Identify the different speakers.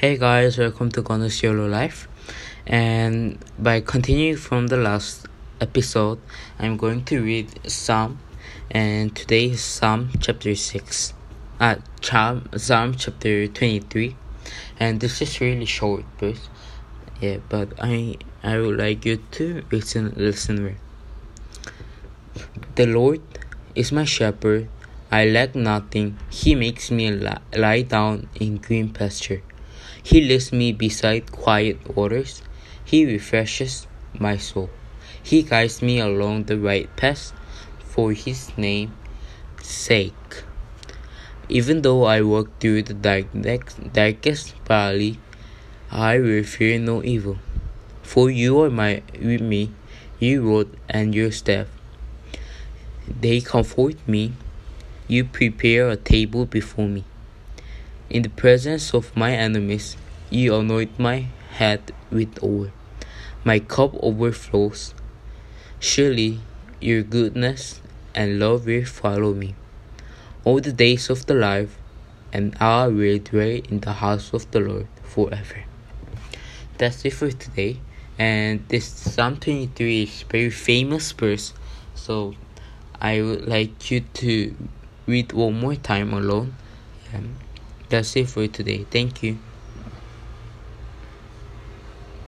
Speaker 1: Hey guys, welcome to Gonus YOLO Life. And by continuing from the last episode, I'm going to read Psalm, and today is Psalm chapter 6. Uh, Psalm, Psalm chapter 23. And this is really short verse. Yeah, but I I would like you to listen listen. The Lord is my shepherd. I lack nothing. He makes me lie down in green pasture. He leads me beside quiet waters. He refreshes my soul. He guides me along the right path for his name's sake. Even though I walk through the dark, darkest valley, I will fear no evil. For you are my with me, your rod and your staff. They comfort me. You prepare a table before me. In the presence of my enemies, you anoint my head with oil. My cup overflows. Surely your goodness and love will follow me all the days of the life, and I will dwell in the house of the Lord forever. That's it for today. And this Psalm 23 is very famous verse, so I would like you to read one more time alone. Um, that's it for today. Thank you.